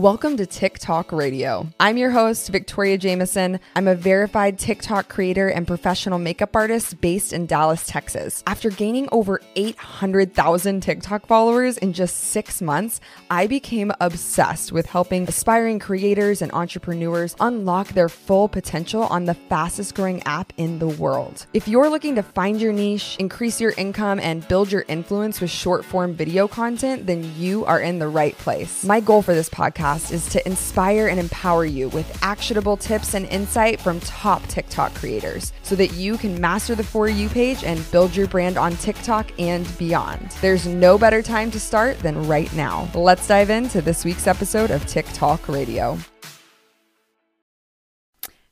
Welcome to TikTok Radio. I'm your host, Victoria Jameson. I'm a verified TikTok creator and professional makeup artist based in Dallas, Texas. After gaining over 800,000 TikTok followers in just six months, I became obsessed with helping aspiring creators and entrepreneurs unlock their full potential on the fastest growing app in the world. If you're looking to find your niche, increase your income, and build your influence with short form video content, then you are in the right place. My goal for this podcast podcast is to inspire and empower you with actionable tips and insight from top TikTok creators so that you can master the For You page and build your brand on TikTok and beyond. There's no better time to start than right now. Let's dive into this week's episode of TikTok Radio.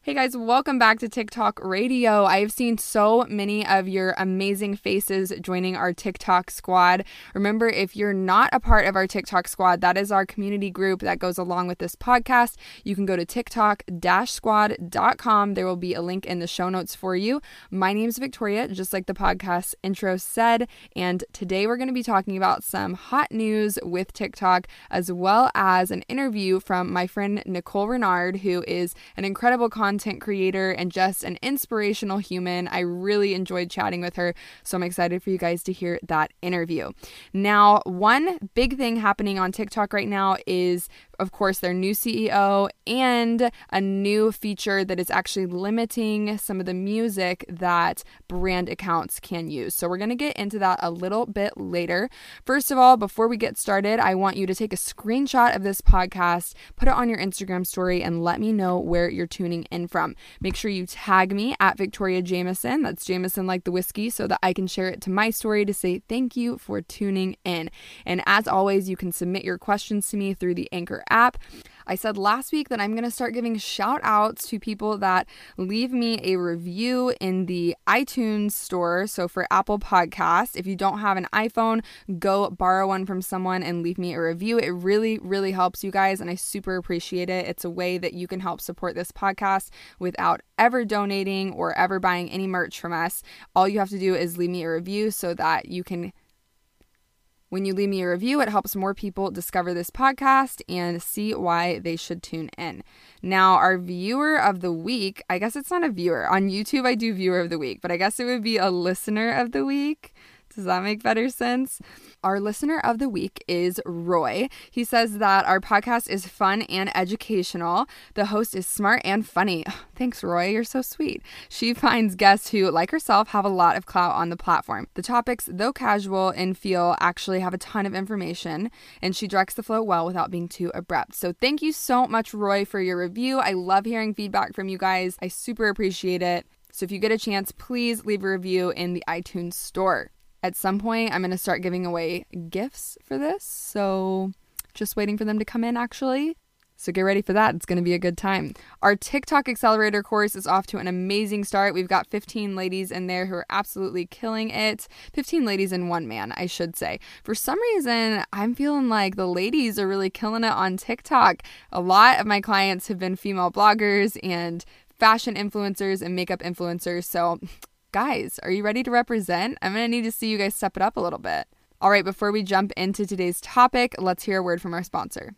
Hey guys, welcome back to TikTok Radio. I've seen so many of your amazing faces joining our TikTok squad. Remember, if you're not a part of our TikTok squad, that is our community group that goes along with this podcast. You can go to tiktok squad.com. There will be a link in the show notes for you. My name is Victoria, just like the podcast intro said. And today we're going to be talking about some hot news with TikTok, as well as an interview from my friend Nicole Renard, who is an incredible content content creator and just an inspirational human. I really enjoyed chatting with her, so I'm excited for you guys to hear that interview. Now, one big thing happening on TikTok right now is of course, their new CEO and a new feature that is actually limiting some of the music that brand accounts can use. So, we're going to get into that a little bit later. First of all, before we get started, I want you to take a screenshot of this podcast, put it on your Instagram story, and let me know where you're tuning in from. Make sure you tag me at Victoria Jameson. That's Jameson like the whiskey, so that I can share it to my story to say thank you for tuning in. And as always, you can submit your questions to me through the Anchor app. I said last week that I'm going to start giving shout outs to people that leave me a review in the iTunes store. So for Apple Podcasts, if you don't have an iPhone, go borrow one from someone and leave me a review. It really, really helps you guys, and I super appreciate it. It's a way that you can help support this podcast without ever donating or ever buying any merch from us. All you have to do is leave me a review so that you can when you leave me a review, it helps more people discover this podcast and see why they should tune in. Now, our viewer of the week, I guess it's not a viewer. On YouTube, I do viewer of the week, but I guess it would be a listener of the week. Does that make better sense? Our listener of the week is Roy. He says that our podcast is fun and educational. The host is smart and funny. Thanks, Roy. You're so sweet. She finds guests who, like herself, have a lot of clout on the platform. The topics, though casual and feel, actually have a ton of information, and she directs the flow well without being too abrupt. So, thank you so much, Roy, for your review. I love hearing feedback from you guys. I super appreciate it. So, if you get a chance, please leave a review in the iTunes store at some point I'm going to start giving away gifts for this. So just waiting for them to come in actually. So get ready for that. It's going to be a good time. Our TikTok Accelerator course is off to an amazing start. We've got 15 ladies in there who are absolutely killing it. 15 ladies and one man, I should say. For some reason, I'm feeling like the ladies are really killing it on TikTok. A lot of my clients have been female bloggers and fashion influencers and makeup influencers. So guys, are you ready to represent? I'm going to need to see you guys step it up a little bit. All right, before we jump into today's topic, let's hear a word from our sponsor.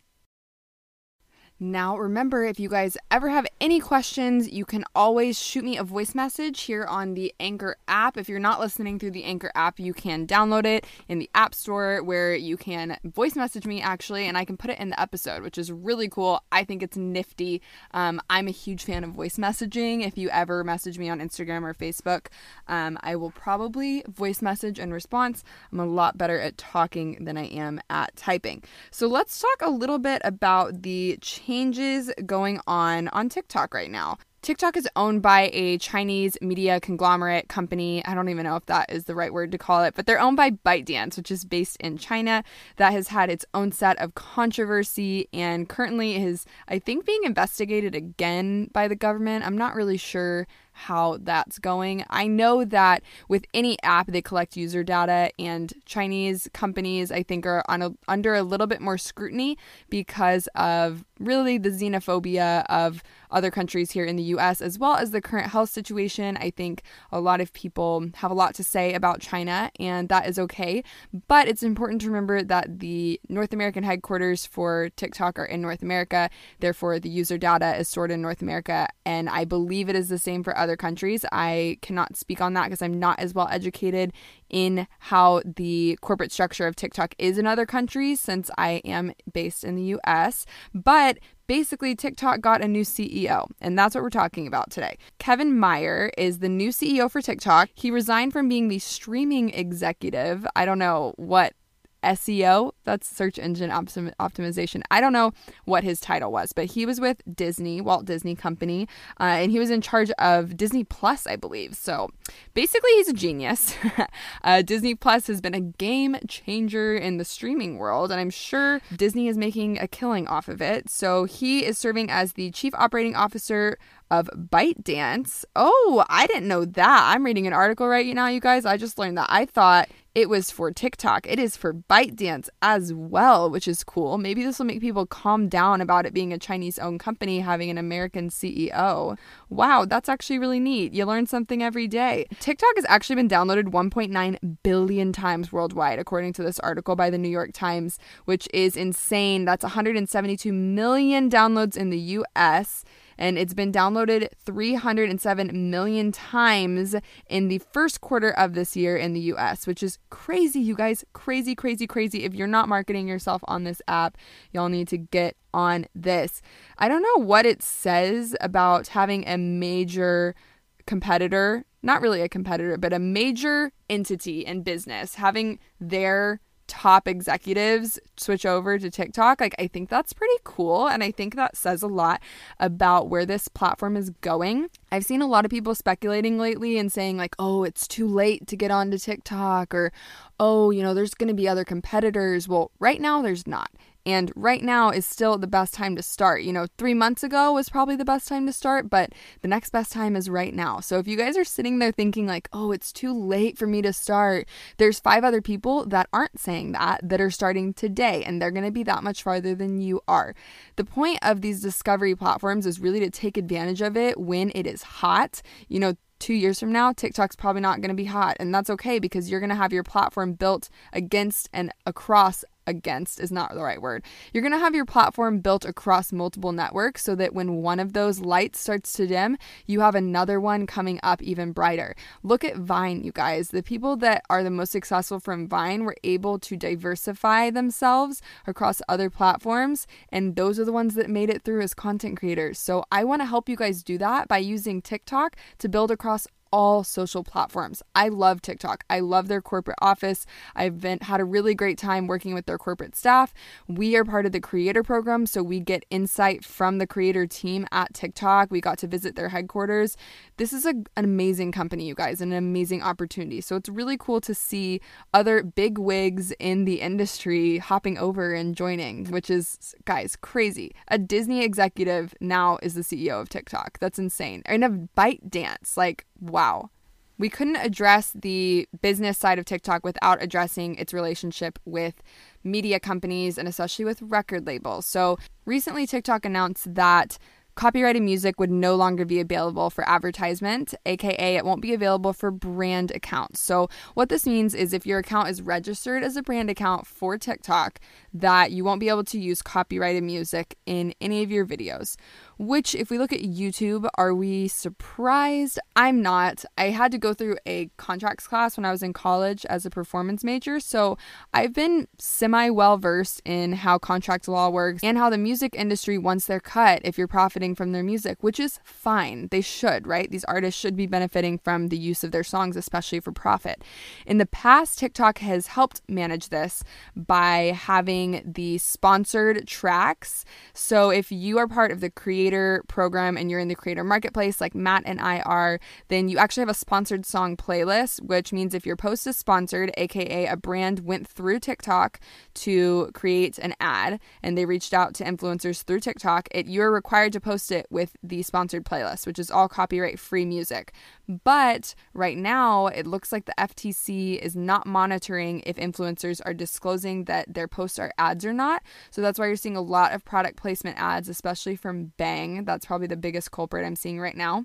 Now, remember, if you guys ever have any questions, you can always shoot me a voice message here on the Anchor app. If you're not listening through the Anchor app, you can download it in the App Store where you can voice message me actually, and I can put it in the episode, which is really cool. I think it's nifty. Um, I'm a huge fan of voice messaging. If you ever message me on Instagram or Facebook, um, I will probably voice message in response. I'm a lot better at talking than I am at typing. So let's talk a little bit about the changes going on on TikTok right now. TikTok is owned by a Chinese media conglomerate company. I don't even know if that is the right word to call it, but they're owned by ByteDance, which is based in China, that has had its own set of controversy and currently is, I think, being investigated again by the government. I'm not really sure how that's going. I know that with any app, they collect user data, and Chinese companies, I think, are a, under a little bit more scrutiny because of really the xenophobia of other countries here in the US, as well as the current health situation. I think a lot of people have a lot to say about China, and that is okay. But it's important to remember that the North American headquarters for TikTok are in North America. Therefore, the user data is stored in North America. And I believe it is the same for other countries. I cannot speak on that because I'm not as well educated in how the corporate structure of TikTok is in other countries since I am based in the US. But basically, TikTok got a new CEO, and that's what we're talking about today. Kevin Mayer is the new CEO for TikTok. He resigned from being the streaming executive. I don't know what SEO, that's search engine optim- optimization. I don't know what his title was, but he was with Disney, Walt Disney Company, uh, and he was in charge of Disney Plus, I believe. So basically, he's a genius. uh, Disney Plus has been a game changer in the streaming world, and I'm sure Disney is making a killing off of it. So he is serving as the chief operating officer of ByteDance. Oh, I didn't know that. I'm reading an article right now, you guys. I just learned that. I thought it was for TikTok. It is for ByteDance as well, which is cool. Maybe this will make people calm down about it being a Chinese owned company having an American CEO. Wow, that's actually really neat. You learn something every day. TikTok has actually been downloaded 1.9 billion times worldwide, according to this article by the New York Times, which is insane. That's 172 million downloads in the US and it's been downloaded 307 million times in the first quarter of this year in the US, which is crazy, you guys. Crazy, crazy, crazy. If you're not marketing yourself on this app, y'all need to get on this. I don't know what it says about having a major competitor, not really a competitor, but a major entity in business having their top executives switch over to TikTok, like I think that's pretty cool. And I think that says a lot about where this platform is going. I've seen a lot of people speculating lately and saying, like, oh, it's too late to get onto TikTok, or oh, you know, there's going to be other competitors. Well, right now, there's not. And right now is still the best time to start. You know, three months ago was probably the best time to start, but the next best time is right now. So if you guys are sitting there thinking, like, oh, it's too late for me to start, there's five other people that aren't saying that that are starting today, and they're to be that much farther than you are. The point of these discovery platforms is really to take advantage of it when it is hot. You know, two years from now, TikTok's probably not going to be hot. And that's okay because you're going to have your platform built against and across against is not the right word. You're going to have your platform built across multiple networks so that when one of those lights starts to dim, you have another one coming up even brighter. Look at Vine, you guys. The people that are the most successful from Vine were able to diversify themselves across other platforms, and those are the ones that made it through as content creators. So I want to help you guys do that by using TikTok to build across all social platforms. I love TikTok. I love their corporate office. I've been had a really great time working with their corporate staff. We are part of the creator program, so we get insight from the creator team at TikTok. We got to visit their headquarters. This is a, an amazing company, you guys, and an amazing opportunity. So it's really cool to see other big wigs in the industry hopping over and joining, which is guys, crazy. A Disney executive now is the CEO of TikTok. That's insane. And a ByteDance, like wow. We couldn't address the business side of TikTok without addressing its relationship with media companies and especially with record labels. So recently, TikTok announced that copyrighted music would no longer be available for advertisement, aka it won't be available for brand accounts. So, what this means is if your account is registered as a brand account for TikTok, that you won't be able to use copyrighted music in any of your videos. Which, if we look at YouTube, are we surprised? I'm not. I had to go through a contracts class when I was in college as a performance major, so I've been semi well versed in how contract law works and how the music industry wants their cut if you're profiting from their music, which is fine. They should, right? These artists should be benefiting from the use of their songs, especially for profit. In the past, TikTok has helped manage this by having the sponsored tracks. So if you are part of the creative creator program and you're in the creator marketplace like Matt and I are, then you actually have a sponsored song playlist, which means if your post is sponsored, aka a brand went through TikTok to create an ad and they reached out to influencers through TikTok, it you're required to post it with the sponsored playlist, which is all copyright free music. But right now, it looks like the FTC is not monitoring if influencers are disclosing that their posts are ads or not. So that's why you're seeing a lot of product placement ads, especially from Bang. That's probably the biggest culprit I'm seeing right now.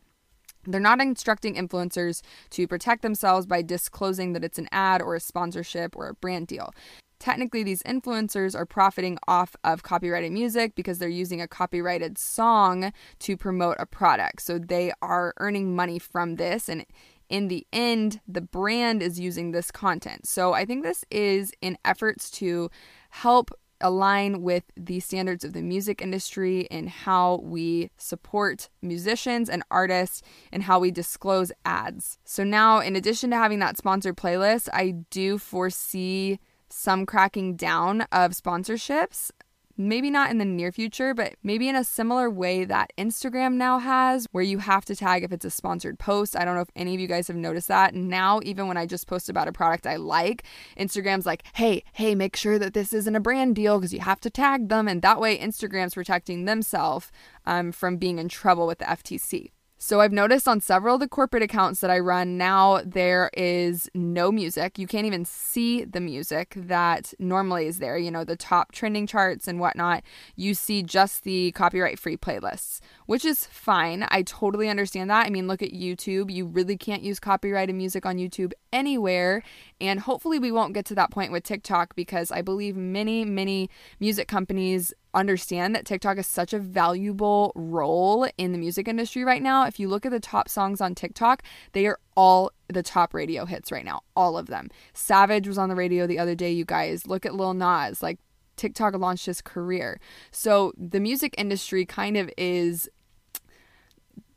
They're not instructing influencers to protect themselves by disclosing that it's an ad or a sponsorship or a brand deal. Technically, these influencers are profiting off of copyrighted music because they're using a copyrighted song to promote a product. So they are earning money from this. And in the end, the brand is using this content. So I think this is in efforts to help align with the standards of the music industry and how we support musicians and artists and how we disclose ads. So now in addition to having that sponsored playlist, I do foresee some cracking down of sponsorships maybe not in the near future, but maybe in a similar way that Instagram now has, where you have to tag if it's a sponsored post. I don't know if any of you guys have noticed that. Now, even when I just post about a product I like, Instagram's like, hey, hey, make sure that this isn't a brand deal because you have to tag them. And that way, Instagram's protecting themselves um, from being in trouble with the FTC. So I've noticed on several of the corporate accounts that I run now, there is no music. You can't even see the music that normally is there, you know, the top trending charts and whatnot. You see just the copyright free playlists, which is fine. I totally understand that. I mean, look at YouTube. You really can't use copyrighted music on YouTube anywhere. And hopefully, we won't get to that point with TikTok because I believe many, many music companies understand that TikTok is such a valuable role in the music industry right now. If you look at the top songs on TikTok, they are all the top radio hits right now, all of them. Savage was on the radio the other day, you guys. Look at Lil Nas, like TikTok launched his career. So the music industry kind of is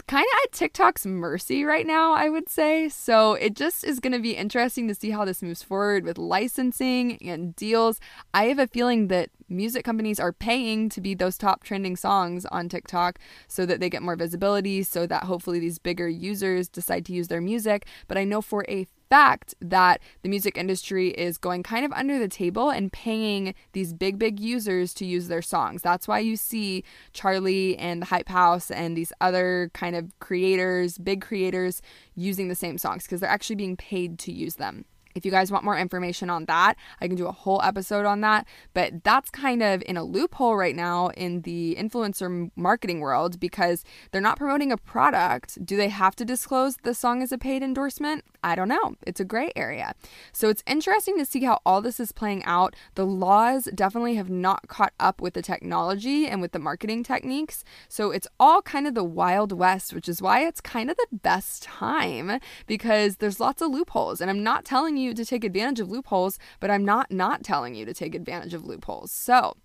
kind of at TikTok's mercy right now, I would say. So it just is going to be interesting to see how this moves forward with licensing and deals. I have a feeling that music companies are paying to be those top trending songs on TikTok so that they get more visibility, so that hopefully these bigger users decide to use their music. But I know for a fact that the music industry is going kind of under the table and paying these big, big users to use their songs. That's why you see Charlie and the Hype House and these other kind of creators, big creators, using the same songs because they're actually being paid to use them. If you guys want more information on that, I can do a whole episode on that. But that's kind of in a loophole right now in the influencer marketing world because they're not promoting a product. Do they have to disclose the song as a paid endorsement? I don't know. It's a gray area. So it's interesting to see how all this is playing out. The laws definitely have not caught up with the technology and with the marketing techniques. So it's all kind of the wild west, which is why it's kind of the best time because there's lots of loopholes. And I'm not telling you to take advantage of loopholes, but I'm not not telling you to take advantage of loopholes. So,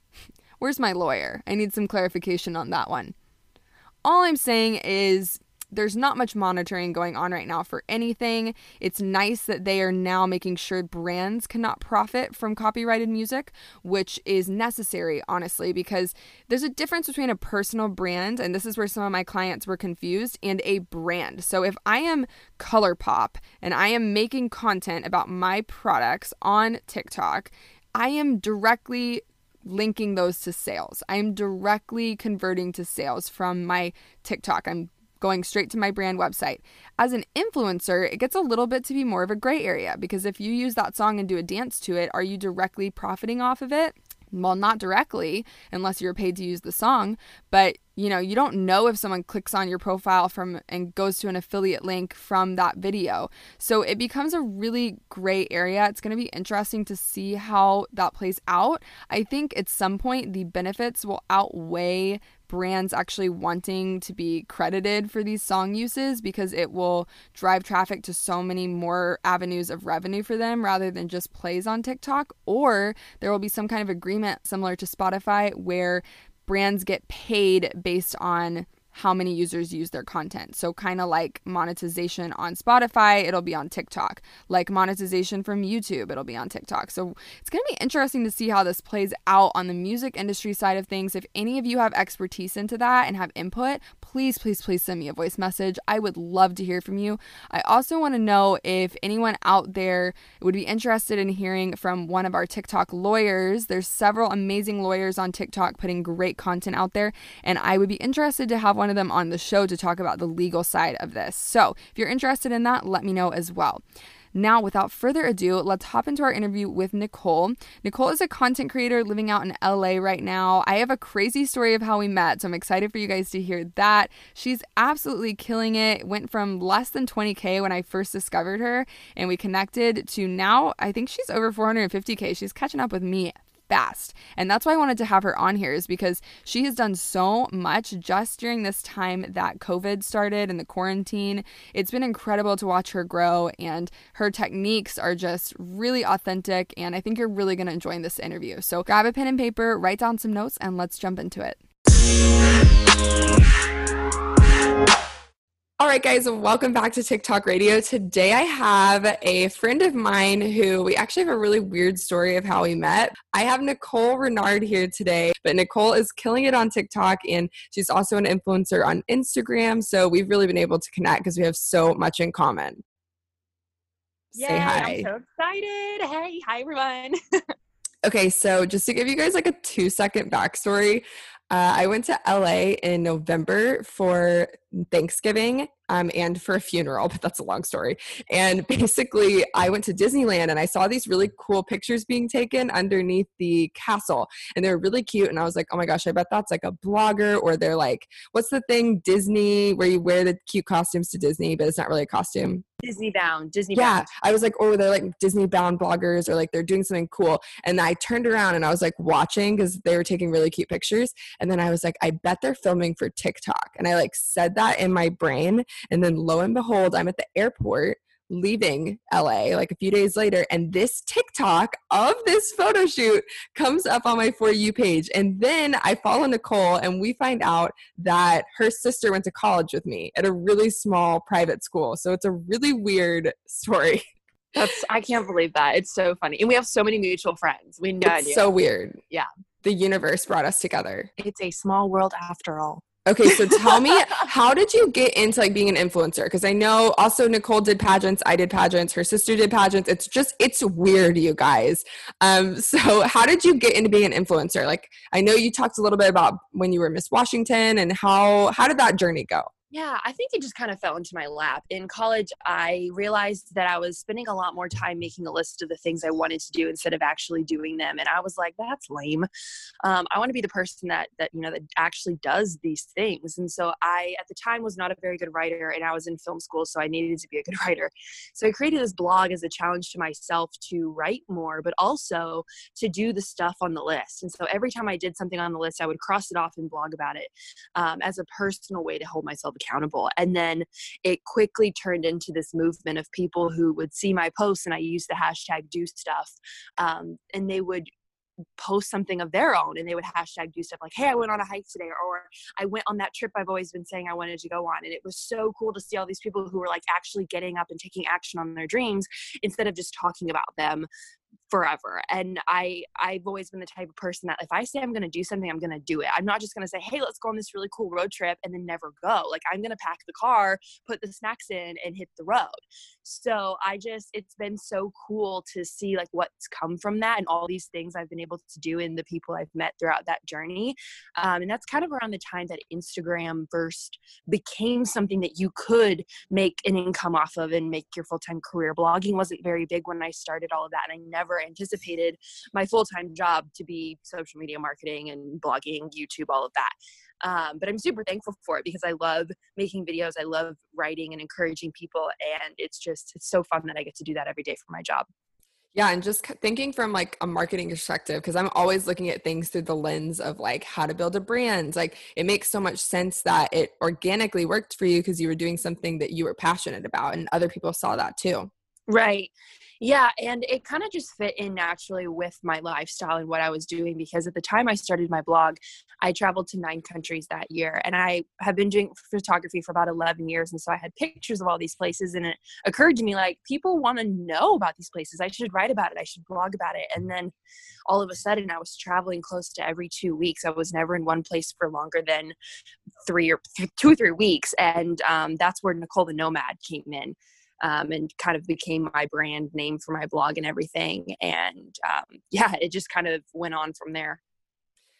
where's my lawyer? I need some clarification on that one. All I'm saying is there's not much monitoring going on right now for anything. It's nice that they are now making sure brands cannot profit from copyrighted music, which is necessary, honestly, because there's a difference between a personal brand, and this is where some of my clients were confused, and a brand. So if I am ColourPop and I am making content about my products on TikTok, I am directly linking those to sales. I'm directly converting to sales from my TikTok. I'm going straight to my brand website. As an influencer, it gets a little bit to be more of a gray area because if you use that song and do a dance to it, are you directly profiting off of it? Well, not directly unless you're paid to use the song, but you know, you don't know if someone clicks on your profile from and goes to an affiliate link from that video. So it becomes a really gray area. It's going to be interesting to see how that plays out. I think at some point the benefits will outweigh brands actually wanting to be credited for these song uses because it will drive traffic to so many more avenues of revenue for them rather than just plays on TikTok. Or there will be some kind of agreement similar to Spotify where brands get paid based on how many users use their content. So, kind of like monetization on Spotify, it'll be on TikTok. Like monetization from YouTube, it'll be on TikTok. So, it's going to be interesting to see how this plays out on the music industry side of things. If any of you have expertise into that and have input, please, please, please send me a voice message. I would love to hear from you. I also want to know if anyone out there would be interested in hearing from one of our TikTok lawyers. There's several amazing lawyers on TikTok putting great content out there, and I would be interested to have of them on the show to talk about the legal side of this. So if you're interested in that, let me know as well. Now, without further ado, let's hop into our interview with Nicole. Nicole is a content creator living out in LA right now. I have a crazy story of how we met, so I'm excited for you guys to hear that. She's absolutely killing it. Went from less than 20K when I first discovered her and we connected to now, I think she's over 450K. She's catching up with me fast. And that's why I wanted to have her on here is because she has done so much just during this time that COVID started and the quarantine. It's been incredible to watch her grow and her techniques are just really authentic and I think you're really going to enjoy this interview. So grab a pen and paper, write down some notes and let's jump into it. All right, guys, welcome back to TikTok Radio. Today I have a friend of mine who we actually have a really weird story of how we met. I have Nicole Renard here today, but Nicole is killing it on TikTok and she's also an influencer on Instagram. So we've really been able to connect because we have so much in common. Yay, Say hi. I'm so excited. Hey, hi everyone. okay, so just to give you guys like a two second backstory, uh, I went to LA in November for Thanksgiving um, and for a funeral, but that's a long story. And basically, I went to Disneyland and I saw these really cool pictures being taken underneath the castle, and they were really cute. And I was like, oh my gosh, I bet that's like a blogger, or they're like, what's the thing, Disney, where you wear the cute costumes to Disney, but it's not really a costume. Disney bound, Disney yeah, bound. I was like, oh, they're like Disney bound bloggers, or like they're doing something cool. And I turned around and I was like watching because they were taking really cute pictures. And then I was like, I bet they're filming for TikTok. And I like said that in my brain. And then lo and behold, I'm at the airport leaving LA like a few days later and this TikTok of this photo shoot comes up on my for you page and then I follow Nicole and we find out that her sister went to college with me at a really small private school. So it's a really weird story. That's I can't believe that. It's so funny. And we have so many mutual friends. We know it's so weird. Yeah. The universe brought us together. It's a small world after all Okay, so tell me, how did you get into like being an influencer? Because I know also Nicole did pageants, I did pageants, her sister did pageants. It's just it's weird, you guys. Um, so how did you get into being an influencer? Like I know you talked a little bit about when you were Miss Washington and how how did that journey go? Yeah, I think it just kind of fell into my lap. In college, I realized that I was spending a lot more time making a list of the things I wanted to do instead of actually doing them, and I was like, "That's lame." Um, I want to be the person that that you know that actually does these things. And so I, at the time, was not a very good writer, and I was in film school, so I needed to be a good writer. So I created this blog as a challenge to myself to write more, but also to do the stuff on the list. And so every time I did something on the list, I would cross it off and blog about it um, as a personal way to hold myself accountable. And then it quickly turned into this movement of people who would see my posts and I used the hashtag do stuff. Um, and they would post something of their own and they would hashtag do stuff like hey i went on a hike today or i went on that trip i've always been saying i wanted to go on and it was so cool to see all these people who were like actually getting up and taking action on their dreams instead of just talking about them forever and i i've always been the type of person that if i say i'm going to do something i'm going to do it. I'm not just going to say hey let's go on this really cool road trip and then never go. Like i'm going to pack the car put the snacks in and hit the road. So i just it's been so cool to see like what's come from that and all these things i've been able to do and the people i've met throughout that journey um, and that's kind of around the time that instagram first became something that you could make an income off of and make your full-time career. Blogging wasn't very big when i started all of that and i never anticipated my full time job to be social media marketing and blogging, YouTube, all of that. Um, but I'm super thankful for it because I love making videos. I love writing and encouraging people. And it's just, it's so fun that I get to do that every day for my job. Yeah, and just thinking from like a marketing perspective, because I'm always looking at things through the lens of like how to build a brand. Like it makes so much sense that it organically worked for you because you were doing something that you were passionate about, and other people saw that too. Right Yeah, and it kind of just fit in naturally with my lifestyle and what I was doing because at the time I started my blog, I traveled to nine countries that year and I have been doing photography for about 11 years. And so I had pictures of all these places and it occurred to me like people want to know about these places. I should write about it, I should blog about it. And then all of a sudden I was traveling close to every two weeks. I was never in one place for longer than three or two or three weeks. And um, that's where Nicole the Nomad came in um, and kind of became my brand name for my blog and everything. And um, yeah, it just kind of went on from there.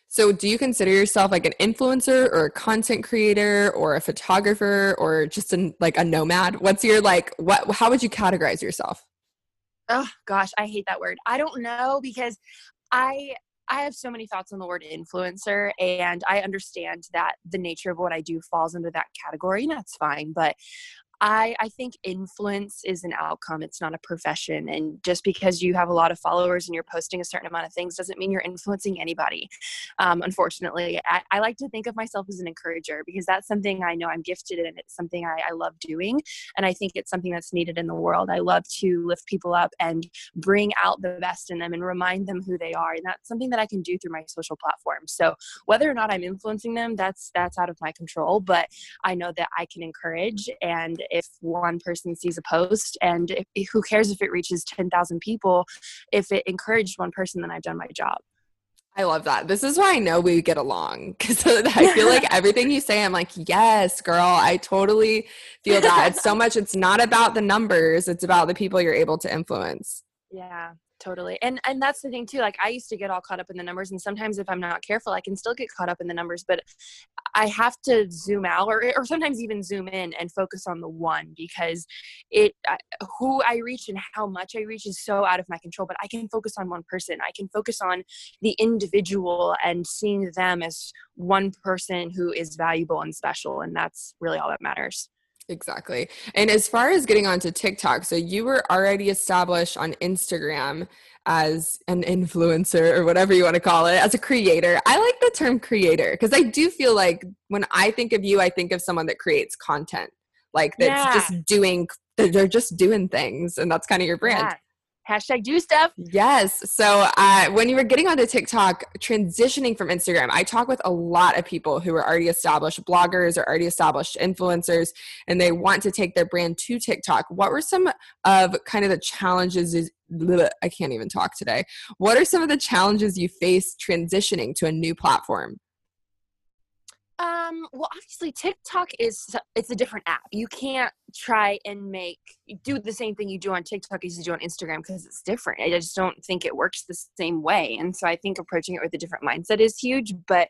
So, do you consider yourself like an influencer or a content creator or a photographer or just an, like a nomad? What's your like, what, how would you categorize yourself? Oh gosh, I hate that word. I don't know because I I have so many thoughts on the word influencer, and I understand that the nature of what I do falls under that category, and that's fine. But I, I think influence is an outcome. It's not a profession. And just because you have a lot of followers and you're posting a certain amount of things doesn't mean you're influencing anybody. Um, unfortunately, I, I, like to think of myself as an encourager because that's something I know I'm gifted in. It's something I, I love doing. And I think it's something that's needed in the world. I love to lift people up and bring out the best in them and remind them who they are. And that's something that I can do through my social platforms. So whether or not I'm influencing them, that's that's out of my control. But I know that I can encourage and if one person sees a post and if, who cares if it reaches 10,000 people if it encouraged one person then I've done my job I love that. This is why I know we get along because I feel like everything you say, I'm like, yes, girl, I totally feel that. It's so much, it's not about the numbers, it's about the people you're able to influence. Yeah totally and and that's the thing too like i used to get all caught up in the numbers and sometimes if i'm not careful i can still get caught up in the numbers but i have to zoom out or, or sometimes even zoom in and focus on the one because it who i reach and how much i reach is so out of my control but i can focus on one person. I can focus on the individual and seeing them as one person who is valuable and special and that's really all that matters Exactly. And as far as getting onto TikTok, so you were already established on Instagram as an influencer or whatever you want to call it, as a creator. I like the term creator because I do feel like when I think of you, I think of someone that creates content, like that's yeah. just doing, they're just doing things. And that's kind of your brand. Yeah hashtag do stuff. Yes. So uh, when you were getting onto TikTok, transitioning from Instagram, I talk with a lot of people who are already established bloggers or already established influencers, and they want to take their brand to TikTok. What were some of kind of the challenges? I can't even talk today. What are some of the challenges you face transitioning to a new platform? Um, well, obviously TikTok is it's a different app. You can't try and make do the same thing you do on TikTok as you do on Instagram because it's different. I just don't think it works the same way. And so I think approaching it with a different mindset is huge. But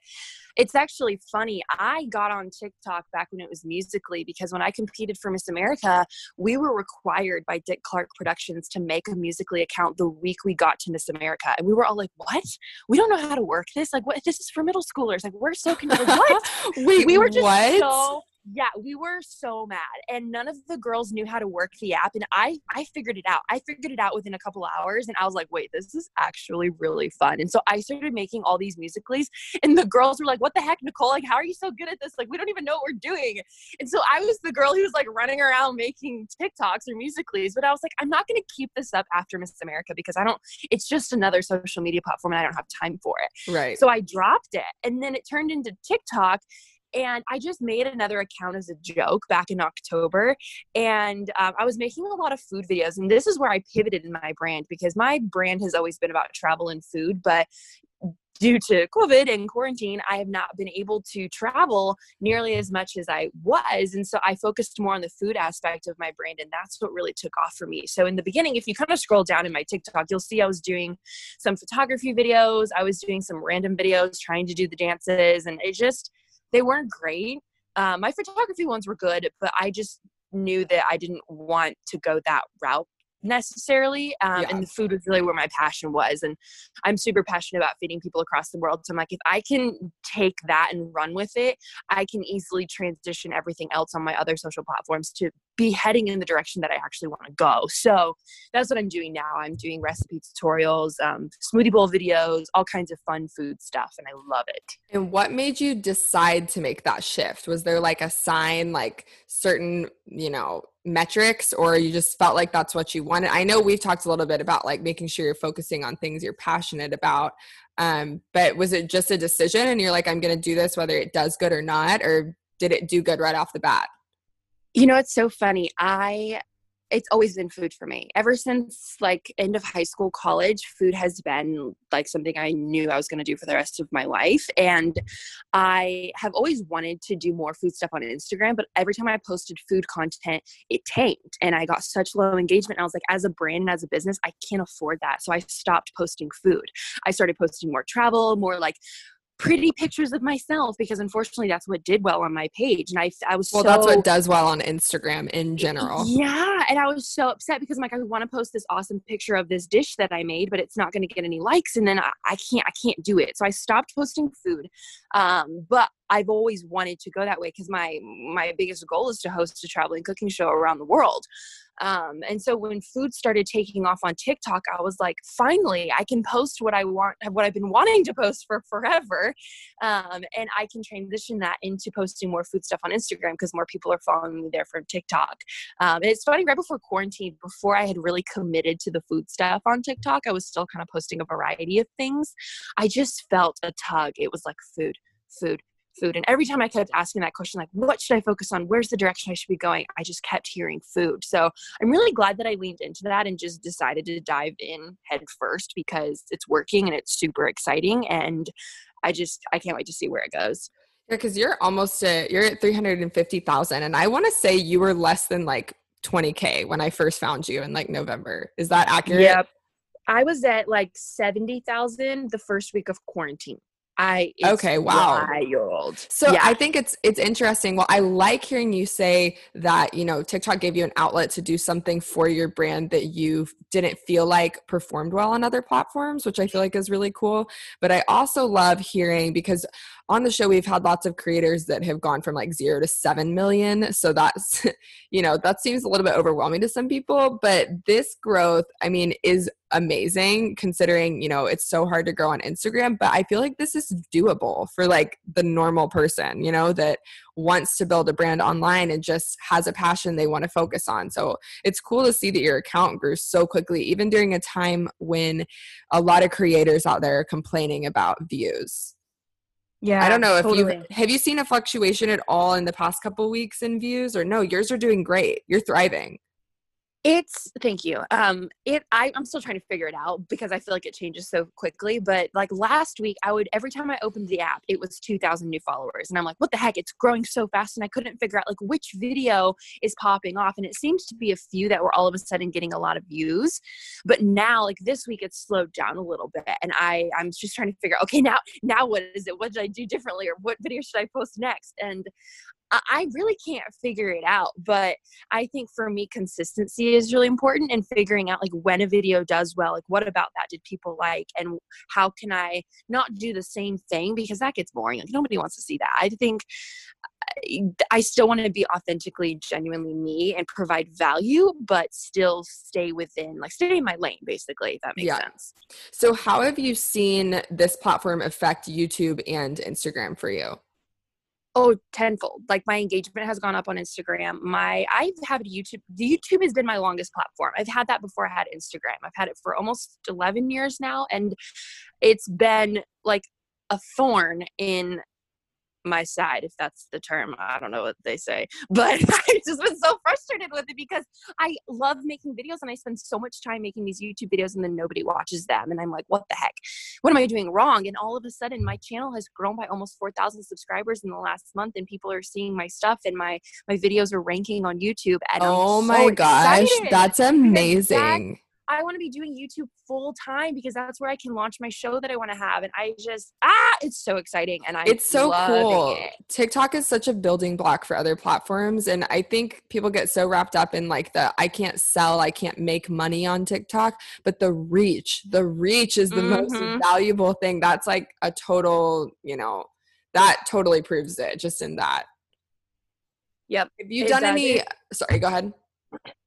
it's actually funny. I got on TikTok back when it was Musical.ly because when I competed for Miss America, we were required by Dick Clark Productions to make a Musical.ly account the week we got to Miss America. And we were all like, what? We don't know how to work this. Like, what? This is for middle schoolers. Like, we're so confused. what? Wait, we were just what? so yeah we were so mad and none of the girls knew how to work the app and i i figured it out. I figured it out within a couple hours and i was like wait this is actually really fun. And so i started making all these Musical.lys and the girls were like what the heck nicole? Like how are you so good at this? Like we don't even know what we're doing. And so i was the girl who was like running around making tiktoks or Musical.lys but i was like i'm not going to keep this up after miss america because i don't it's just another social media platform and i don't have time for it. Right. So i dropped it and then it turned into tiktok and I just made another account as a joke back in October. And um, I was making a lot of food videos. And this is where I pivoted in my brand because my brand has always been about travel and food. But due to COVID and quarantine, I have not been able to travel nearly as much as I was. And so I focused more on the food aspect of my brand. And that's what really took off for me. So in the beginning, if you kind of scroll down in my TikTok, you'll see I was doing some photography videos, I was doing some random videos trying to do the dances. And it just, they weren't great. Um, my photography ones were good, but I just knew that I didn't want to go that route necessarily. Um, yeah. And the food was really where my passion was. And I'm super passionate about feeding people across the world. So I'm like, if I can take that and run with it, I can easily transition everything else on my other social platforms to be heading in the direction that I actually want to go. So that's what I'm doing now. I'm doing recipe tutorials, um, smoothie bowl videos, all kinds of fun food stuff, and I love it. And what made you decide to make that shift? Was there like a sign, like certain, you know, metrics, or you just felt like that's what you wanted? I know we've talked a little bit about like making sure you're focusing on things you're passionate about. Um, but was it just a decision and you're like, I'm going to do this whether it does good or not? Or did it do good right off the bat? You know, it's so funny. I it's always been food for me. Ever since like end of high school, college, food has been like something I knew I was going to do for the rest of my life. And I have always wanted to do more food stuff on Instagram, but every time I posted food content, it tanked and I got such low engagement. I was like, as a brand and as a business, I can't afford that. So I stopped posting food. I started posting more travel, more like pretty pictures of myself because unfortunately that's what did well on my page. And i i was so well so, that's what does well on instagram in general. yeah and i was so upset because i'm like i want to post this awesome picture of this dish that i made but it's not going to get any likes and then I, I, can't i can't do it. So i stopped posting food um, but I've always wanted to go that way because my my biggest goal is to host a traveling cooking show around the world. Um, and so when food started taking off on TikTok, I was like, finally, I can post what I want, what I've been wanting to post for forever, um, and I can transition that into posting more food stuff on Instagram because more people are following me there from TikTok. Um, and it's funny, right before quarantine, before I had really committed to the food stuff on TikTok, I was still kind of posting a variety of things. I just felt a tug. It was like food, food, food. And every time I kept asking that question, like, what should I focus on? Where's the direction I should be going? I just kept hearing food. So I'm really glad that I leaned into that and just decided to dive in head first because it's working and it's super exciting. And I just, I can't wait to see where it goes. Yeah, because you're almost at, you're at 350,000. And I want to say you were less than like 20K when I first found you in like November. Is that accurate? Yep. I was at like 70,000 the first week of quarantine. I okay, wow, wild. So yeah. I think it's it's interesting. Well, I like hearing you say that you know TikTok gave you an outlet to do something for your brand that you didn't feel like performed well on other platforms, which I feel like is really cool. But I also love hearing because on the show we've had lots of creators that have gone from like zero to seven million. So that's you know that seems a little bit overwhelming to some people, but this growth, I mean, is amazing considering you know it's so hard to grow on instagram but i feel like this is doable for like the normal person you know that wants to build a brand online and just has a passion they want to focus on. So it's cool to see that your account grew so quickly even during a time when a lot of creators out there are complaining about views. Yeah i don't know totally. if you have you seen a fluctuation at all in the past couple weeks in views or no yours are doing great. You're thriving it's thank you. Um, it I, I'm still trying to figure it out because I feel like it changes so quickly. But like last week, I would every time I opened the app, it was 2,000 new followers, and I'm like, what the heck? It's growing so fast, and I couldn't figure out like which video is popping off. And it seems to be a few that were all of a sudden getting a lot of views. But now, like this week, it's slowed down a little bit, and I I'm just trying to figure out okay now now what is it? What did I do differently, or what video should I post next? And I really can't figure it out, but I think for me, consistency is really important and figuring out like when a video does well, like what about that did people like, and how can I not do the same thing because that gets boring. Like nobody wants to see that. I think I still want to be authentically, genuinely me and provide value, but still stay within, like, stay in my lane, basically, if that makes yeah. sense. So, how have you seen this platform affect YouTube and Instagram for you? Oh tenfold. Like my engagement has gone up on instagram. My i've had youtube youtube has been my longest platform. I've had that before i had instagram. I've had it for almost 11 years now and it's been like a thorn in my side, if that's the term. I don't know what they say, but I just been so frustrated with it because I love making videos and I spend so much time making these YouTube videos and then nobody watches them. And I'm like, what the heck? What am I doing wrong? And all of a sudden, my channel has grown by almost 4,000 subscribers in the last month, and people are seeing my stuff and my my videos are ranking on YouTube. And oh I'm my so gosh, that's amazing. I want to be doing YouTube full time because that's where I can launch my show that I want to have. And I just ah, it's so exciting and I It's so cool. It. TikTok is such a building block for other platforms and I think people get so wrapped up in like the I can't sell, I can't make money on TikTok, but the reach, the reach is the mm-hmm. most valuable thing. That's like a total, you know, that totally proves it just in that. Yep. Have you done any? Sorry, go ahead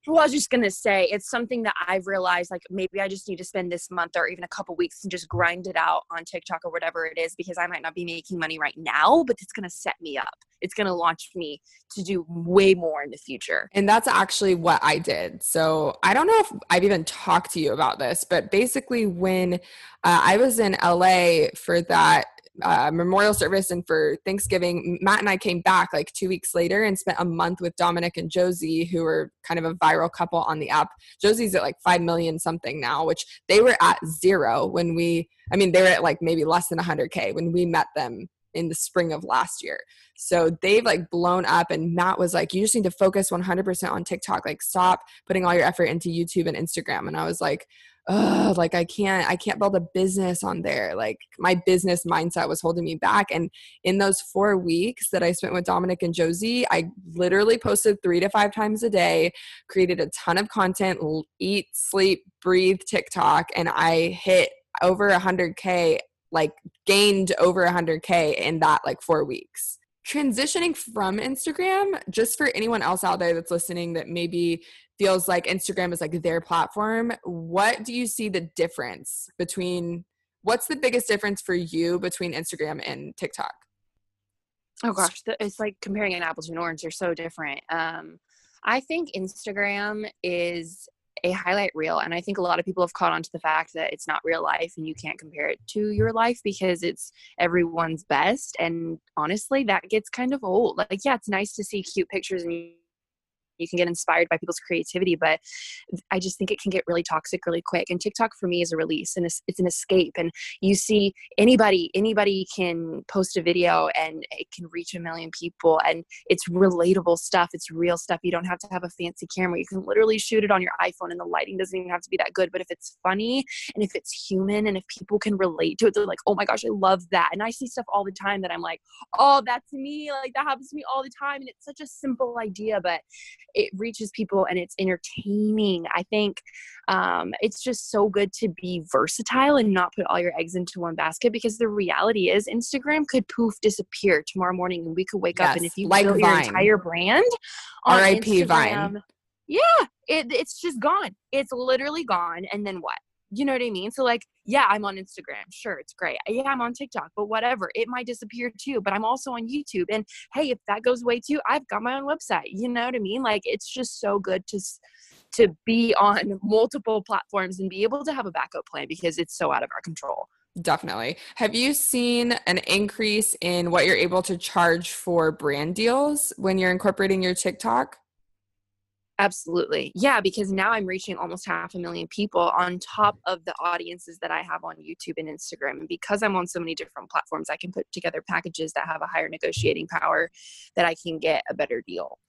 well, I was just gonna say it's something that I've realized like maybe I just need to spend this month or even a couple weeks and just grind it out on TikTok or whatever it is because I might not be making money right now, but it's gonna set me up. It's gonna launch me to do way more in the future. And that's actually what I did. So I don't know if I've even talked to you about this, but basically when uh, I was in LA for that uh, memorial service and for Thanksgiving, Matt and I came back like two weeks later and spent a month with Dominic and Josie, who were kind of a viral couple on the app. Josie's at like 5 million something now, which they were at zero when we, I mean, they were at like maybe less than 100K when we met them in the spring of last year. So they've like blown up and Matt was like you just need to focus 100% on TikTok like stop putting all your effort into YouTube and Instagram and I was like Like I can't I can't build a business on there. Like my business mindset was holding me back. And in those four weeks that I spent with Dominic and Josie, I literally posted three to five times a day, created a ton of content, eat, sleep, breathe TikTok, and I hit over 100k like gained over 100k in that like 4 weeks transitioning from Instagram, just for anyone else out there that's listening that maybe feels like Instagram is like their platform, what do you see the difference between what's the biggest difference for you between Instagram and TikTok? Oh gosh, it's like comparing an apple to an orange. They're so different. Um, I think Instagram is a highlight reel, and I think a lot of people have caught on to the fact that it's not real life and you can't compare it to your life because it's everyone's best. And honestly, that gets kind of old. Like, yeah, it's nice to see cute pictures and you can get inspired by people's creativity but i just think it can get really toxic really quick and tiktok for me is a release and it's an escape and you see anybody anybody can post a video and it can reach a million people and it's relatable stuff it's real stuff you don't have to have a fancy camera you can literally shoot it on your iphone and the lighting doesn't even have to be that good but if it's funny and if it's human and if people can relate to it they're like oh my gosh i love that and i see stuff all the time that i'm like oh that's me like that happens to me all the time and it's such a simple idea but it reaches people and it's entertaining. I think um, it's just so good to be versatile and not put all your eggs into one basket because the reality is Instagram could poof disappear tomorrow morning and we could wake yes, up and if you like build your entire brand on RIP Vine. Yeah, it, it's just gone. It's literally gone. And then what? You know what I mean? So, like, yeah, I'm on Instagram. Sure, it's great. Yeah, I'm on TikTok, but whatever. It might disappear too. But I'm also on YouTube. And hey, if that goes away too, I've got my own website. You know what I mean? Like, it's just so good to to be on multiple platforms and be able to have a backup plan because it's so out of our control. Definitely. Have you seen an increase in what you're able to charge for brand deals when you're incorporating your TikTok? Absolutely. Yeah, because now I'm reaching almost half a million people on top of the audiences that I have on YouTube and Instagram. And because I'm on so many different platforms, I can put together packages that have a higher negotiating power that I can get a better deal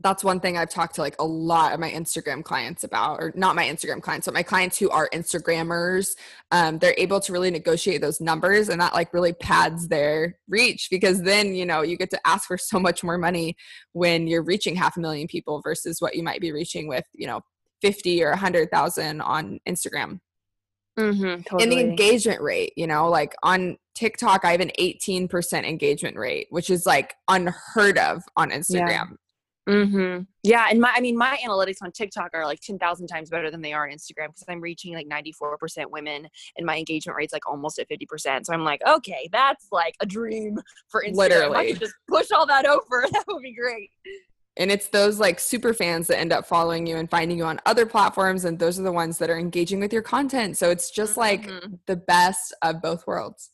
that's one thing I've talked to like a lot of my Instagram clients about, or not my Instagram clients, but my clients who are Instagrammers. Um, they're able to really negotiate those numbers, and that like really pads their reach because then you know you get to ask for so much more money when you're reaching half a million people versus what you might be reaching with you know fifty or a hundred thousand on Instagram. Mm-hmm, totally. And the engagement rate, you know, like on TikTok, I have an 18% engagement rate, which is like unheard of on Instagram. Yeah. Mm-hmm. Yeah, and my I mean my analytics on TikTok are like ten thousand times better than they are on Instagram because I'm reaching like ninety four percent women, and my engagement rate's like almost at fifty percent. So I'm like, okay, that's like a dream for Instagram. Literally, I could just push all that over. That would be great. And it's those like super fans that end up following you and finding you on other platforms, and those are the ones that are engaging with your content. So it's just like mm-hmm. the best of both worlds.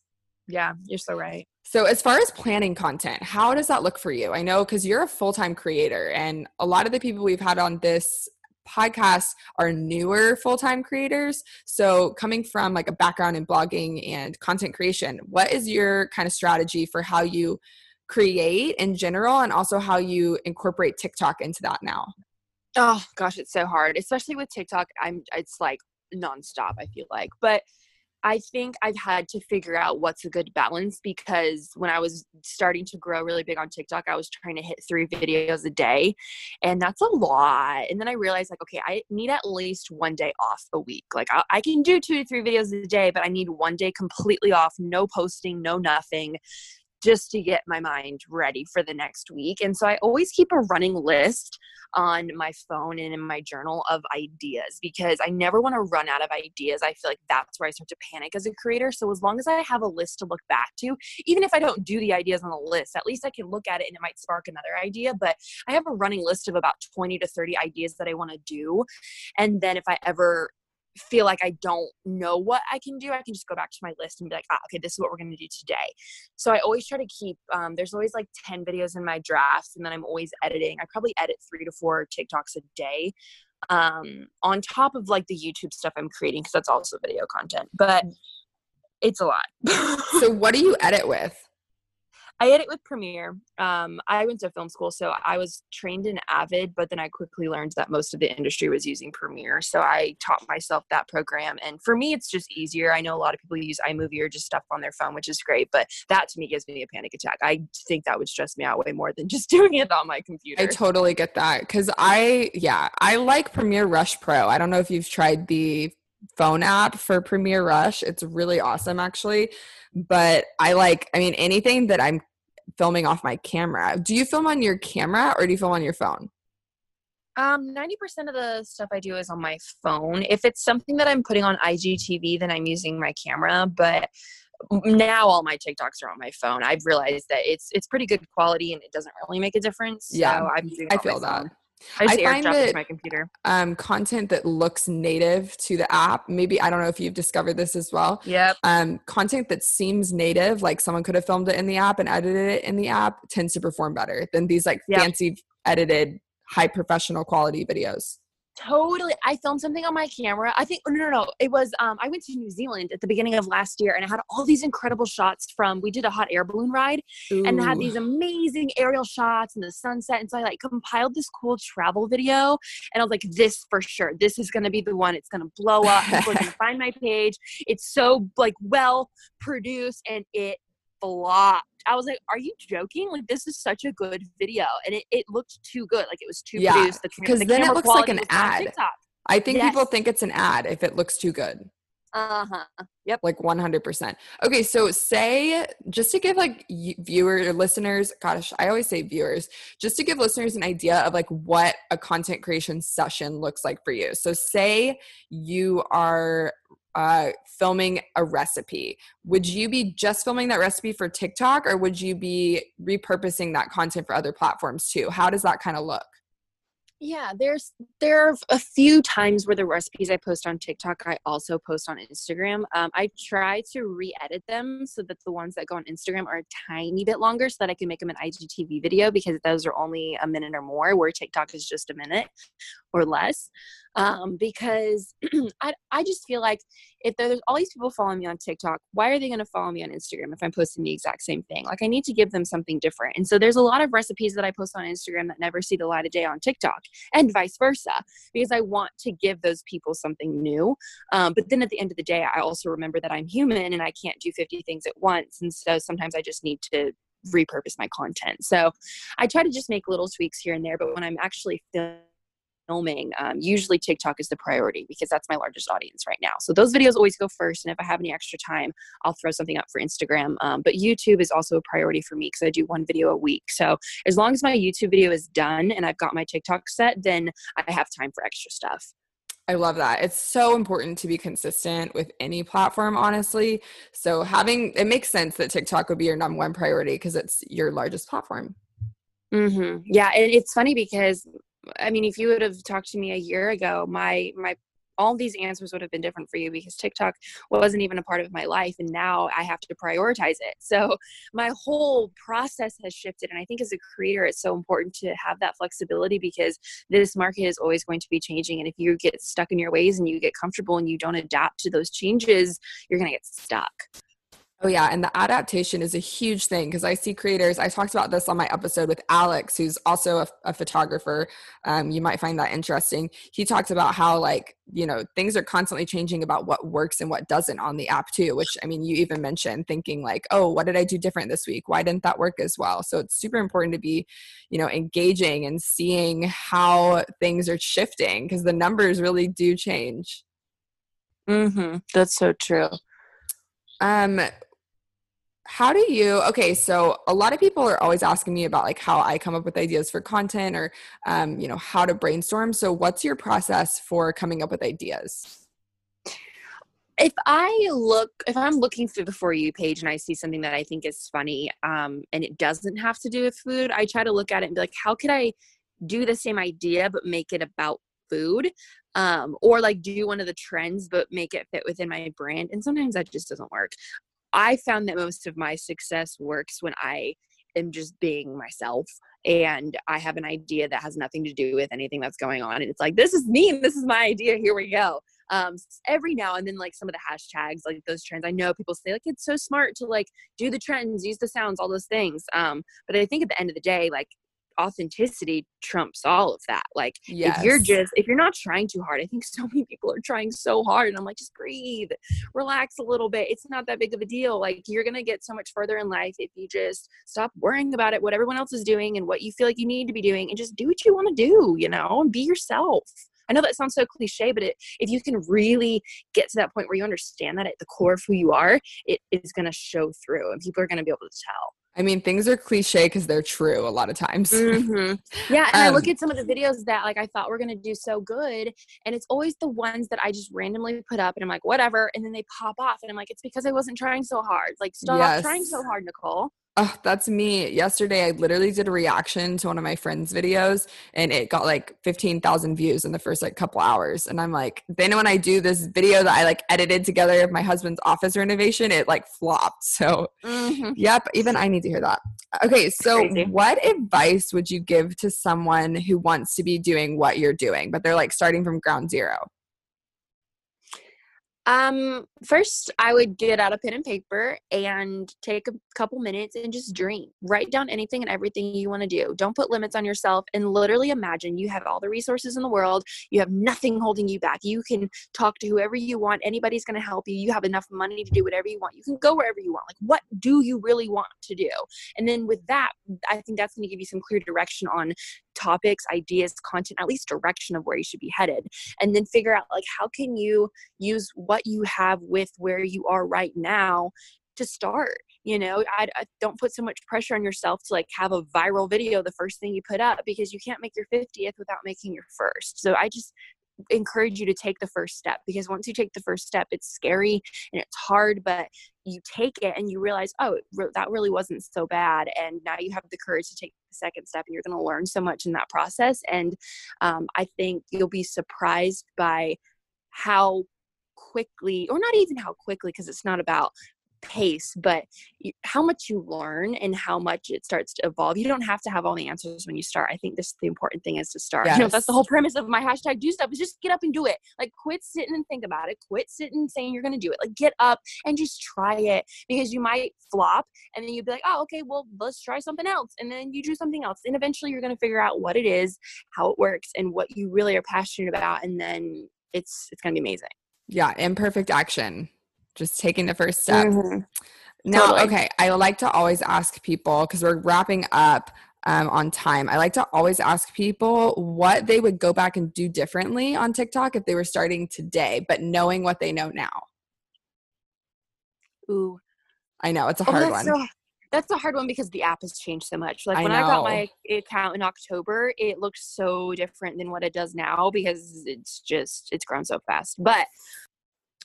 Yeah, you're so right. So, as far as planning content, how does that look for you? I know because you're a full time creator, and a lot of the people we've had on this podcast are newer full time creators. So, coming from like a background in blogging and content creation, what is your kind of strategy for how you create in general and also how you incorporate TikTok into that now? Oh gosh, it's so hard, especially with TikTok. I'm it's like nonstop, I feel like. But I think I've had to figure out what's a good balance because when I was starting to grow really big on TikTok, I was trying to hit three videos a day, and that's a lot. And then I realized, like, okay, I need at least one day off a week. Like, I, I can do two to three videos a day, but I need one day completely off, no posting, no nothing just to get my mind ready for the next week. And so I always keep a running list on my phone and in my journal of ideas because I never want to run out of ideas. I feel like that's where I start to panic as a creator. So as long as I have a list to look back to, even if I don't do the ideas on the list, at least I can look at it and it might spark another idea. But I have a running list of about 20 to 30 ideas that I want to do. And then if I ever feel like I don't know what I can do, I can just go back to my list and be like, ah, okay, this is what we're going to do today. So I always try to keep, um, there's always like 10 videos in my drafts, and then I'm always editing. I probably edit three to four TikToks a day um, on top of like the YouTube stuff I'm creating, because that's also video content. But it's a lot. so, what do you edit with? I edit with Premiere. Um, I went to film school, so I was trained in Avid, but then I quickly learned that most of the industry was using Premiere. So I taught myself that program. And for me, it's just easier. I know a lot of people use iMovie or just stuff on their phone, which is great, but that to me gives me a panic attack. I think that would stress me out way more than just doing it on my computer. I totally get that. Cause I, yeah, I like Premiere Rush Pro. I don't know if you've tried the phone app for Premiere Rush. It's really awesome, actually. But I like, I mean, anything that I'm filming off my camera. Do you film on your camera or do you film on your phone? Um, 90% of the stuff I do is on my phone. If it's something that I'm putting on IGTV, then I'm using my camera, but now all my TikToks are on my phone. I've realized that it's it's pretty good quality and it doesn't really make a difference. Yeah, so I'm I feel that. Phone. I, I find that my computer. Um, content that looks native to the app. Maybe I don't know if you've discovered this as well. Yep. Um, content that seems native, like someone could have filmed it in the app and edited it in the app, tends to perform better than these like yep. fancy edited, high professional quality videos. Totally. I filmed something on my camera. I think, no, no, no. It was, um, I went to New Zealand at the beginning of last year and I had all these incredible shots from, we did a hot air balloon ride Ooh. and had these amazing aerial shots and the sunset. And so I like compiled this cool travel video and I was like, this for sure. This is going to be the one. It's going to blow up. People are going to find my page. It's so like well produced and it flopped. I was like, "Are you joking? Like, this is such a good video, and it, it looked too good. Like, it was too yeah, produced. Because the, then it looks like an ad. I think yes. people think it's an ad if it looks too good. Uh huh. Yep. Like 100%. Okay. So, say, just to give like viewers or listeners, gosh, I always say viewers, just to give listeners an idea of like what a content creation session looks like for you. So, say you are uh, filming a recipe, would you be just filming that recipe for TikTok or would you be repurposing that content for other platforms too? How does that kind of look? Yeah, there's there are a few times where the recipes I post on TikTok I also post on Instagram. Um, I try to re-edit them so that the ones that go on Instagram are a tiny bit longer, so that I can make them an IGTV video because those are only a minute or more, where TikTok is just a minute or less um, because I, I just feel like if there's all these people following me on TikTok, why are they going to follow me on Instagram if I'm posting the exact same thing? Like I need to give them something different. And so there's a lot of recipes that I post on Instagram that never see the light of day on TikTok and vice versa because I want to give those people something new. Um, but then at the end of the day, I also remember that I'm human and I can't do 50 things at once. And so sometimes I just need to repurpose my content. So I try to just make little tweaks here and there. But when I'm actually filming, um, usually TikTok is the priority because that's my largest audience right now. So those videos always go first. And if I have any extra time, I'll throw something up for Instagram. Um, but YouTube is also a priority for me because I do one video a week. So as long as my YouTube video is done and I've got my TikTok set, then I have time for extra stuff. I love that. It's so important to be consistent with any platform, honestly. So having it makes sense that TikTok would be your number one priority because it's your largest platform. Mm-hmm. Yeah, and it's funny because I mean, if you would have talked to me a year ago, my my all these answers would have been different for you because TikTok wasn't even a part of my life and now I have to prioritize it. So my whole process has shifted and I think as a creator it's so important to have that flexibility because this market is always going to be changing and if you get stuck in your ways and you get comfortable and you don't adapt to those changes, you're going to get stuck. Oh, yeah. And the adaptation is a huge thing because I see creators. I talked about this on my episode with Alex, who's also a, a photographer. Um, you might find that interesting. He talks about how, like, you know, things are constantly changing about what works and what doesn't on the app, too, which I mean, you even mentioned thinking, like, oh, what did I do different this week? Why didn't that work as well? So it's super important to be, you know, engaging and seeing how things are shifting because the numbers really do change. Mm-hmm. That's so true. Um, how do you okay so a lot of people are always asking me about like how i come up with ideas for content or um, you know how to brainstorm so what's your process for coming up with ideas if I look, if I'm looking through the For You page and I see something that I think is funny, um, and it doesn't have to do with food, I try to look at it and be like, how could I do the same idea but make it about food? Um, or like do one of the trends but make it fit within my brand. And sometimes that just doesn't work. I found that most of my success works when I am just being myself and I have an idea that has nothing to do with anything that's going on. And it's like, this is me, this is my idea, here we go um, every now and then like some of the hashtags like those trends i know people say like it's so smart to like do the trends use the sounds all those things um, but i think at the end of the day like authenticity trumps all of that like yes. if you're just if you're not trying too hard i think so many people are trying so hard and i'm like just breathe relax a little bit it's not that big of a deal like you're gonna get so much further in life if you just stop worrying about it what everyone else is doing and what you feel like you need to be doing and just do what you want to do you know and be yourself I know that sounds so cliche, but it, if you can really get to that point where you understand that at the core of who you are, it is going to show through and people are going to be able to tell. I mean, things are cliche because they're true a lot of times. Mm-hmm. Yeah, and um, I look at some of the videos that like I thought were gonna do so good, and it's always the ones that I just randomly put up, and I'm like, whatever, and then they pop off, and I'm like, it's because I wasn't trying so hard. Like, stop yes. trying so hard, Nicole. Oh, that's me. Yesterday, I literally did a reaction to one of my friends' videos and it got like 15,000 views in the first like couple hours. And I'm like, then when I do this video that I like edited together of my husband's office renovation, it like flopped. So, mm-hmm. yep, even I need to hear that. Okay, so Crazy. what advice would you give to someone who wants to be doing what you're doing, but they're like starting from ground zero? Um, first, I would get out a pen and paper and take a couple minutes and just dream. Write down anything and everything you want to do. Don't put limits on yourself and literally imagine you have all the resources in the world. You have nothing holding you back. You can talk to whoever you want. Anybody's going to help you. You have enough money to do whatever you want. You can go wherever you want. Like, what do you really want to do? And then with that, I think that's going to give you some clear direction on topics, ideas, content, at least direction of where you should be headed. And then figure out like how can you use what you have with where you are right now to start you know I, I, don't put so much pressure on yourself to like have a viral video the first thing you put up because you can't make your 50th without making your first so i just encourage you to take the first step because once you take the first step it's scary and it's hard but you take it and you realize oh that really wasn't so bad and now you have the courage to take the second step and you're going to learn so much in that process and um, i think you'll be surprised by how quickly or not even how quickly because it's not about pace, but how much you learn and how much it starts to evolve. You don't have to have all the answers when you start. I think this the important thing is to start. Yes. You know, that's the whole premise of my hashtag do stuff is just get up and do it. Like quit sitting and think about it. Quit sitting saying you're gonna do it. Like get up and just try it because you might flop and then you'd be like, oh, okay, well, let's try something else. And then you do something else. And eventually you're gonna figure out what it is, how it works, and what you really are passionate about. And then it's it's gonna be amazing. Yeah, imperfect action just taking the first step. Mm-hmm. Now, totally. okay, I like to always ask people because we're wrapping up um, on time. I like to always ask people what they would go back and do differently on TikTok if they were starting today, but knowing what they know now. Ooh, I know it's a oh, hard one. So, that's a hard one because the app has changed so much. Like I when know. I got my account in October, it looked so different than what it does now because it's just it's grown so fast. But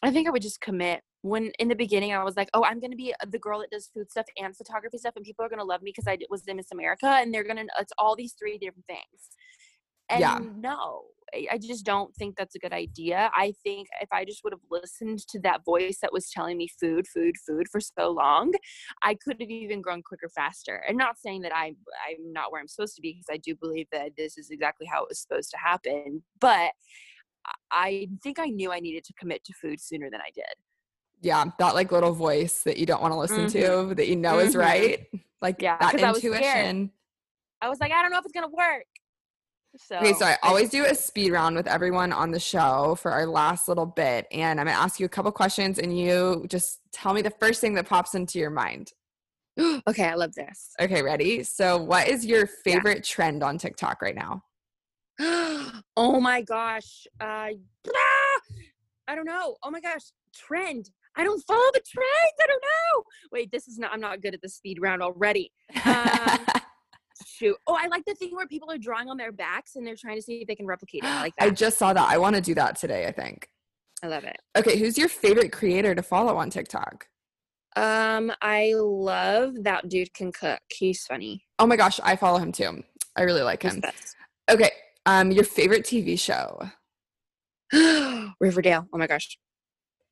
I think I would just commit when in the beginning I was like, oh, I'm gonna be the girl that does food stuff and photography stuff, and people are gonna love me because I was in Miss America, and they're gonna it's all these three different things. And yeah. no, I just don't think that's a good idea. I think if I just would have listened to that voice that was telling me food, food, food for so long, I could have even grown quicker, faster. And not saying that I I'm not where I'm supposed to be because I do believe that this is exactly how it was supposed to happen, but. I think I knew I needed to commit to food sooner than I did yeah that like little voice that you don't want to listen mm-hmm. to that you know mm-hmm. is right like yeah that intuition I, I was like i don't know if it's gonna work so okay so i always do a speed round with everyone on the show for our last little bit and i'm gonna ask you a couple questions and you just tell me the first thing that pops into your mind okay i love this okay ready so what is your favorite yeah. trend on tiktok right now oh my gosh uh, I don't know. Oh my gosh, trend. I don't follow the trends. I don't know. Wait, this is not. I'm not good at the speed round already. Um, shoot. Oh, I like the thing where people are drawing on their backs and they're trying to see if they can replicate it. I like that. I just saw that. I want to do that today. I think. I love it. Okay, who's your favorite creator to follow on TikTok? Um, I love that dude can cook. He's funny. Oh my gosh, I follow him too. I really like him. Okay, um, your favorite TV show? Riverdale. Oh my gosh.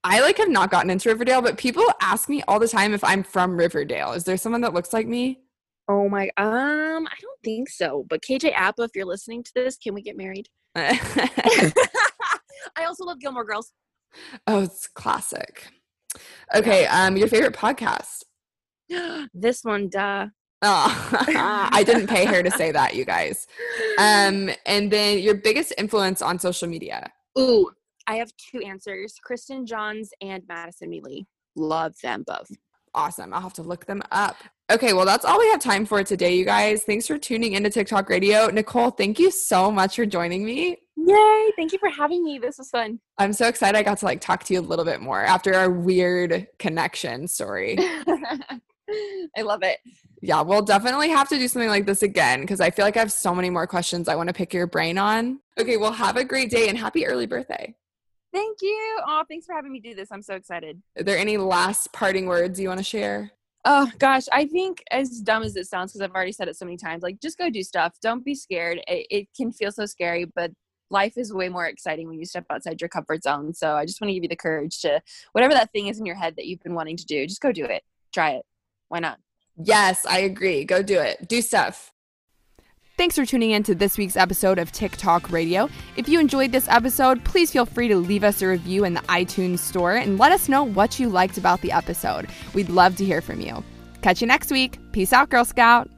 I like have not gotten into Riverdale, but people ask me all the time if I'm from Riverdale. Is there someone that looks like me? Oh my um, I don't think so. But KJ Apa, if you're listening to this, can we get married? I also love Gilmore Girls. Oh, it's classic. Okay, um, your favorite podcast? this one, duh. Oh, I didn't pay her to say that, you guys. Um, and then your biggest influence on social media? Ooh, I have two answers: Kristen Johns and Madison Mealy. Love them both. Awesome. I'll have to look them up. Okay, well, that's all we have time for today, you guys. Thanks for tuning into TikTok Radio. Nicole, thank you so much for joining me. Yay! Thank you for having me. This was fun. I'm so excited I got to like talk to you a little bit more after our weird connection story. I love it. Yeah, we'll definitely have to do something like this again because I feel like I have so many more questions I want to pick your brain on. Okay, well, have a great day and happy early birthday. Thank you. Oh, thanks for having me do this. I'm so excited. Are there any last parting words you want to share? Oh gosh, I think as dumb as it sounds, because I've already said it so many times, like just go do stuff. Don't be scared. It, it, can feel so scary, but life is way more exciting when you step outside your comfort zone. So I just want to give you the courage to whatever that thing is in your head that you've been wanting to do, just go do it. Try it. Why not? Yes, I agree. Go do it. Do stuff. Thanks for tuning in to this week's episode of TikTok Radio. If you enjoyed this episode, please feel free to leave us a review in the iTunes store and let us know what you liked about the episode. We'd love to hear from you. Catch you next week. Peace out, Girl Scout.